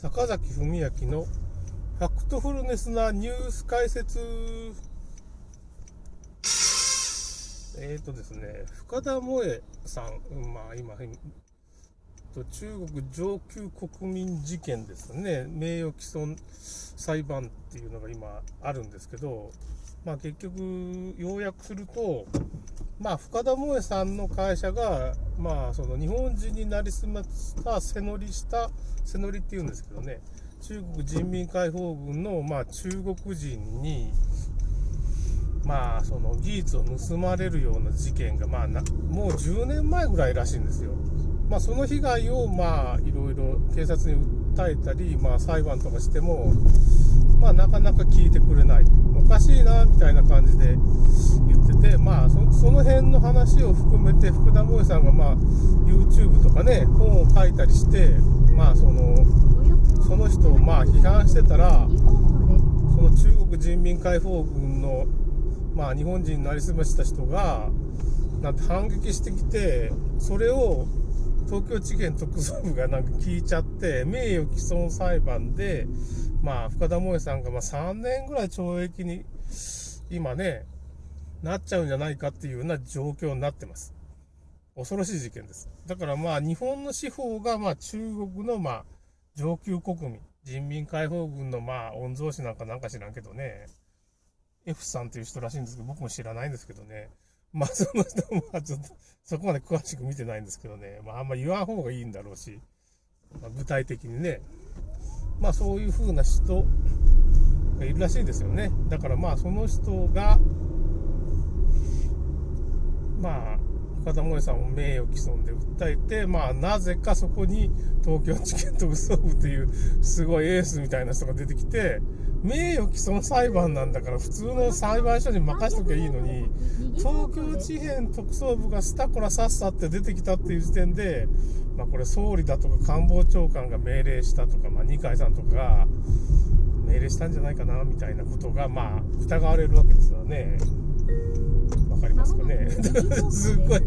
坂崎文明のファクトフルネスなニュース解説。えっ、ー、とですね、深田萌さん、まあ今、中国上級国民事件ですね、名誉毀損裁判っていうのが今あるんですけど、まあ結局、要約すると、まあ深田萌さんの会社が、まあその日本人になりすました背乗りした、背乗りっていうんですけどね、中国人民解放軍の、まあ、中国人に、まあ、その技術を盗まれるような事件が、まあな、もう10年前ぐらいらしいんですよ。まあ、その被害を、まあ、いろいろ警察に訴えたり、まあ、裁判とかしても、まあ、なかなか聞いてくれない。おかしいな、みたいな感じで言ってて、まあ、その辺の話を含めて、福田萌さんが、まあ、YouTube とかね、本を書いたりして、まあ、その、その人をまあ批判してたら、その中国人民解放軍の、まあ、日本人になりすました人が、なんて反撃してきて、それを東京地検特捜部がなんか聞いちゃって、名誉毀損裁判で、まあ、深田萌さんがま3年ぐらい懲役に、今ね、なっちゃうんじゃないかっていうような状況になってます。恐ろしい事件です。だからまあ、日本の司法がまあ中国のまあ、上級国民、人民解放軍のまあ、御曹司なんかなんか知らんけどね、F さんっていう人らしいんですけど、僕も知らないんですけどね、まあその人も、ちょっと、そこまで詳しく見てないんですけどね、まああんま言わん方がいいんだろうし、まあ、具体的にね、まあそういう風な人がいるらしいですよね。だからまあその人が、まあ、岡田萌さんを名誉毀損で訴えて、まあ、なぜかそこに東京地検特捜部というすごいエースみたいな人が出てきて、名誉毀損裁判なんだから普通の裁判所に任しときゃいいのに、東京地検特捜部がスタコラさっさって出てきたっていう時点で、まあこれ総理だとか官房長官が命令したとか、まあ二階さんとかが命令したんじゃないかなみたいなことが、まあ疑われるわけですよね。わかりますかね？すっごい、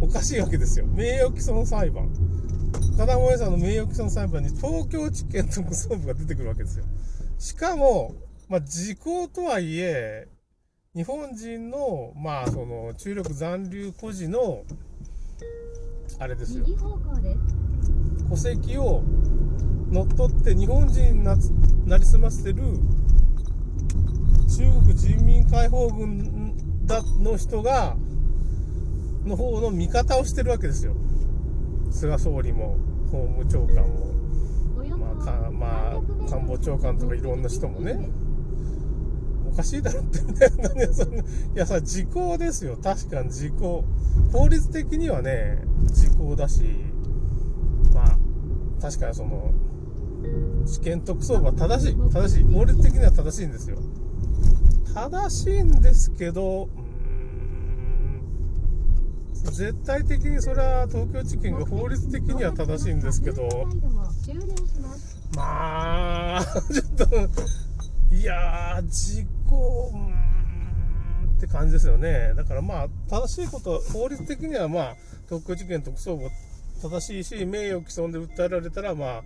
おかしいわけですよ。名誉毀損裁判。金萌さんの名誉毀損裁判に東京地検特捜部が出てくるわけですよ。しかも、まあ、時効とはいえ、日本人の、まあ、その、中力残留孤児の、あれですよ。戸籍を乗っ取って日本人にななりすませてる中国人民解放軍だの人が、の方の味方をしてるわけですよ。菅総理も、法務長官も、まあ、かまあ、官房長官とかいろんな人もね、おかしいだろってね、そんな、いやさ、時効ですよ。確かに時効。法律的にはね、時効だし、まあ、確かにその、試験特捜部は正しい。正しい。法律的には正しいんですよ。正しいんですけど、絶対的にそれは東京地検が法律的には正しいんですけど、まあ、ちょっと、いやー、事故、って感じですよね。だからまあ、正しいこと、法律的にはまあ、東京地検特捜部正しいし、名誉毀損で訴えられたら、まあ、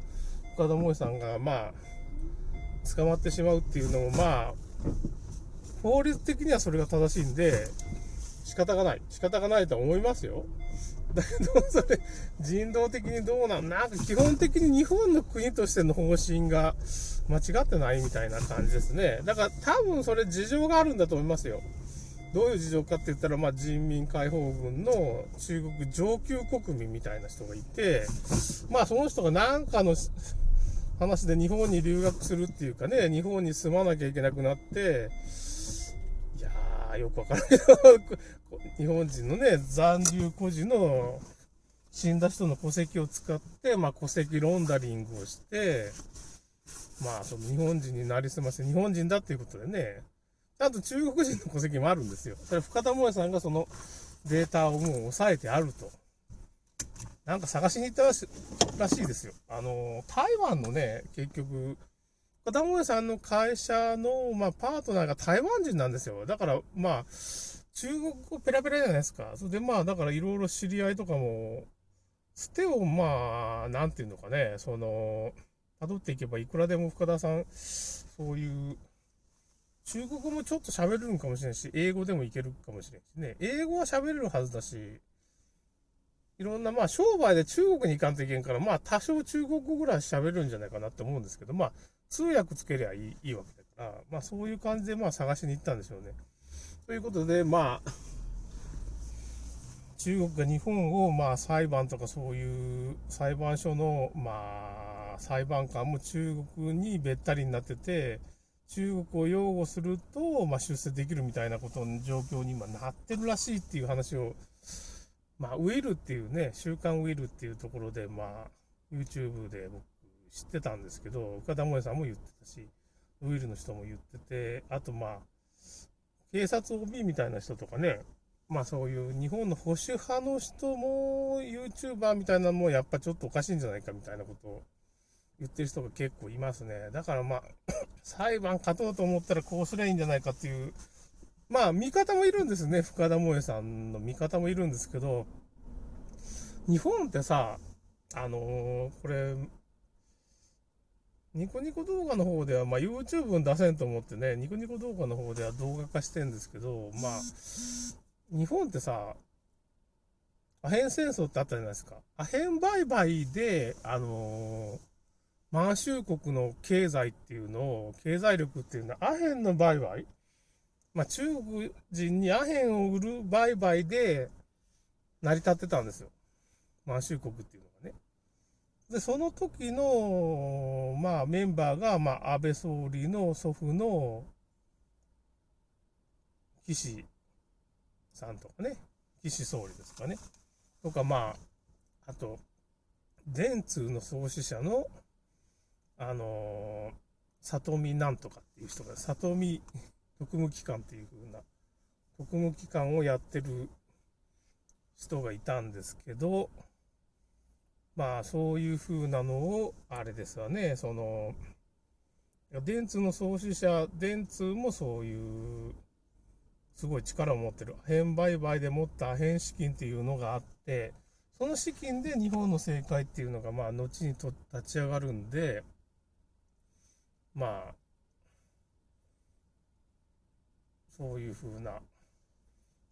岡田萌さんがまあ、捕まってしまうっていうのもまあ、法律的にはそれが正しいんで、仕方がない。仕方がないとは思いますよ。だけど、それ、人道的にどうなんなんか基本的に日本の国としての方針が間違ってないみたいな感じですね。だから多分それ事情があるんだと思いますよ。どういう事情かって言ったら、まあ、人民解放軍の中国上級国民みたいな人がいて、まあ、その人が何かの話で日本に留学するっていうかね、日本に住まなきゃいけなくなって、よくわからないけど、日本人のね、残留孤児の死んだ人の戸籍を使って、まあ、戸籍ロンダリングをして、まあ、その日本人になりすませ、日本人だっていうことでね、あと中国人の戸籍もあるんですよ。それ深田萌さんがそのデータをもう押さえてあると。なんか探しに行ったらしいですよ。あの、台湾のね、結局、片森さんの会社の、まあ、パートナーが台湾人なんですよ。だから、まあ、中国語ペラペラじゃないですか。それで、まあ、だからいろいろ知り合いとかも、つてを、まあ、なんていうのかね、その、辿っていけばいくらでも深田さん、そういう、中国語もちょっと喋れるんかもしれんし、英語でもいけるかもしれんしね。英語は喋れるはずだし、いろんな、まあ、商売で中国に行かんといけんから、まあ、多少中国語ぐらい喋るんじゃないかなって思うんですけど、まあ、通訳つけりゃいいいいわけだから、まあ、そういう感じで、まあ、探しに行ったんでしょうね。ということで、まあ、中国が日本を、まあ、裁判とかそういう裁判所の、まあ、裁判官も中国にべったりになってて、中国を擁護すると、まあ、出世できるみたいなことの状況に今なってるらしいっていう話を、まあ、ウィルっていうね、週刊ウィルっていうところで、まあ、YouTube で僕知ってたんですけど、岡田萌さんも言ってたし、ウィルの人も言ってて、あとまあ、警察 OB みたいな人とかね、まあそういう日本の保守派の人も YouTuber みたいなのもやっぱちょっとおかしいんじゃないかみたいなことを言ってる人が結構いますね。だからまあ、裁判勝とうと思ったらこうすりゃいいんじゃないかっていう、まあ味方もいるんですね。深田萌さんの味方もいるんですけど、日本ってさ、あのー、これ、ニコニコ動画の方では、まあ、YouTube に出せんと思ってね、ニコニコ動画の方では動画化してんですけど、まあ、日本ってさ、アヘン戦争ってあったじゃないですか。アヘン売買で、あのー、満州国の経済っていうのを、経済力っていうのは、アヘンの売買まあ、中国人にアヘンを売る売買で成り立ってたんですよ。満州国っていうのがね。で、その時の、まあ、メンバーが、まあ、安倍総理の祖父の岸さんとかね、岸総理ですかね。とか、まあ、あと、電通の創始者の、あの、里見なんとかっていう人が、里見特務機関っていう風な、特務機関をやってる人がいたんですけど、まあ、そういう風なのを、あれですわね、その、電通の創始者、電通もそういうすごい力を持ってる。アヘン売買で持ったアヘン資金っていうのがあって、その資金で日本の政界っていうのが、まあ、後にと立ち上がるんで、まあ、そういうふうな、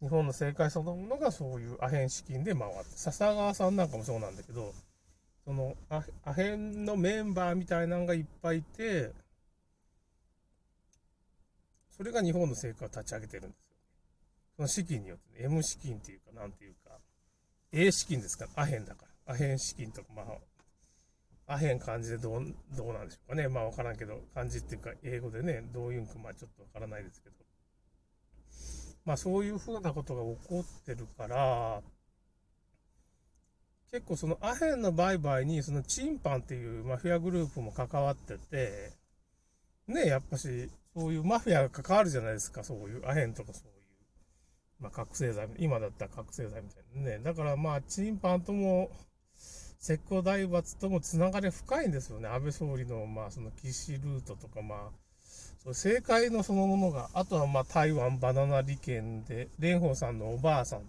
日本の政界そのものがそういうアヘン資金で回って、笹川さんなんかもそうなんだけど、そのアヘンのメンバーみたいなのがいっぱいいて、それが日本の政界を立ち上げてるんですよ。その資金によってね、M 資金っていうか、なんていうか、A 資金ですから、アヘンだから。アヘン資金とか、まあ、アヘン漢字でどう、どうなんでしょうかね。まあわからんけど、漢字っていうか、英語でね、どういうんか、まあちょっとわからないですけど。まあそういうふうなことが起こってるから、結構そのアヘンの売買に、そのチンパンっていうマフィアグループも関わってて、ね、やっぱし、そういうマフィアが関わるじゃないですか、そういうアヘンとかそういうまあ、覚醒剤、今だったら覚醒剤みたいなね。だからまあ、チンパンとも、石膏大罰ともつながり深いんですよね。安倍総理の、まあ、その騎士ルートとか、まあ、そ政界のそのものが、あとはまあ、台湾バナナ利権で、蓮舫さんのおばあさん、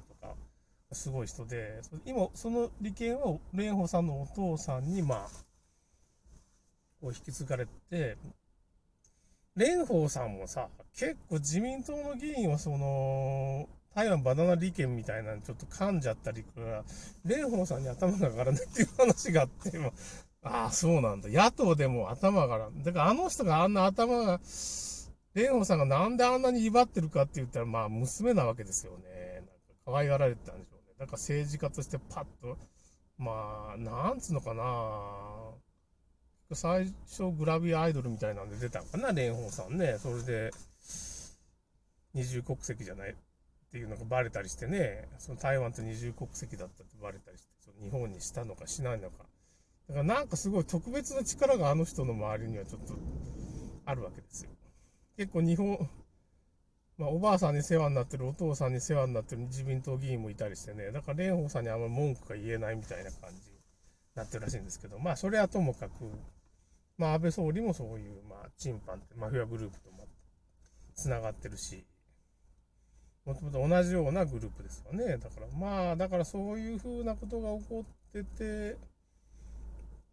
すごい人で、今、その利権を蓮舫さんのお父さんに、まあ、こう引き継がれて、蓮舫さんもさ、結構自民党の議員はその、台湾バナナ利権みたいなのちょっと噛んじゃったりか、蓮舫さんに頭が上がらないっていう話があって、ああ、そうなんだ。野党でも頭が上がらん。だからあの人があんな頭が、蓮舫さんがなんであんなに威張ってるかって言ったら、まあ娘なわけですよね。なんか可愛がられてたんでしょうね。だか政治家としてパッと、まあ、なんつうのかな最初グラビアアイドルみたいなんで出たのかな、蓮舫さんね。それで、二重国籍じゃない、っていうのがバレたりしてね、その台湾って二重国籍だったってバレたりして、その日本にしたのかしないのか。だからなんかすごい特別な力があの人の周りにはちょっとあるわけですよ。結構日本、まあ、おばあさんに世話になってる、お父さんに世話になってる自民党議員もいたりしてね、だから蓮舫さんにあんまり文句が言えないみたいな感じになってるらしいんですけど、まあそれはともかく、まあ安倍総理もそういう、まあチンパンってマフィアグループとも繋がってるし、もともと同じようなグループですよね。だからまあ、だからそういうふうなことが起こってて、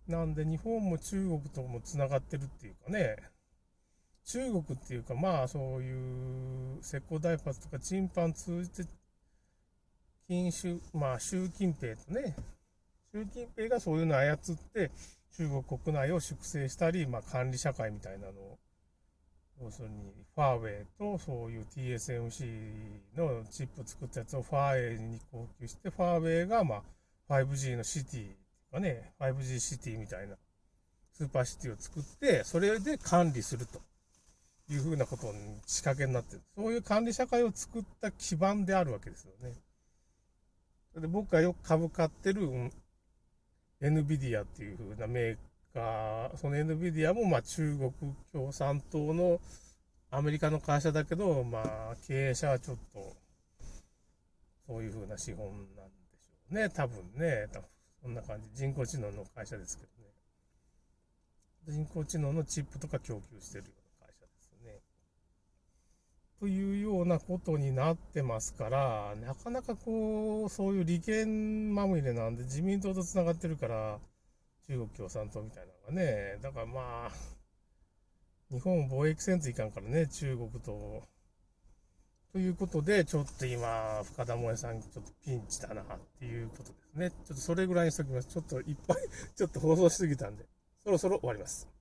なんで日本も中国ともつながってるっていうかね、中国っていうかまあそういう石膏大発とかチンパン通じて、禁酒、まあ習近平とね、習近平がそういうのを操って、中国国内を粛清したり、まあ、管理社会みたいなのを、要するに、ファーウェイとそういう TSMC のチップ作ったやつをファーウェイに供給して、ファーウェイが、まあ、5G のシティとかね、5G シティみたいな、スーパーシティを作って、それで管理すると。いうふうなことに仕掛けになってる。そういう管理社会を作った基盤であるわけですよね。で僕がよく株買ってる、NVIDIA っていう風なメーカー、その NVIDIA もまあ中国共産党のアメリカの会社だけど、まあ経営者はちょっと、そういう風な資本なんでしょうね。多分ね。多分そんな感じ。人工知能の会社ですけどね。人工知能のチップとか供給してるよというようなことになってますから、なかなかこう、そういう利権まみれなんで、自民党と繋がってるから、中国共産党みたいなのがね、だからまあ、日本貿易戦争いかんからね、中国と。ということで、ちょっと今、深田萌さん、ちょっとピンチだなっていうことですね。ちょっとそれぐらいにしときます。ちょっといっぱい、ちょっと放送しすぎたんで、そろそろ終わります。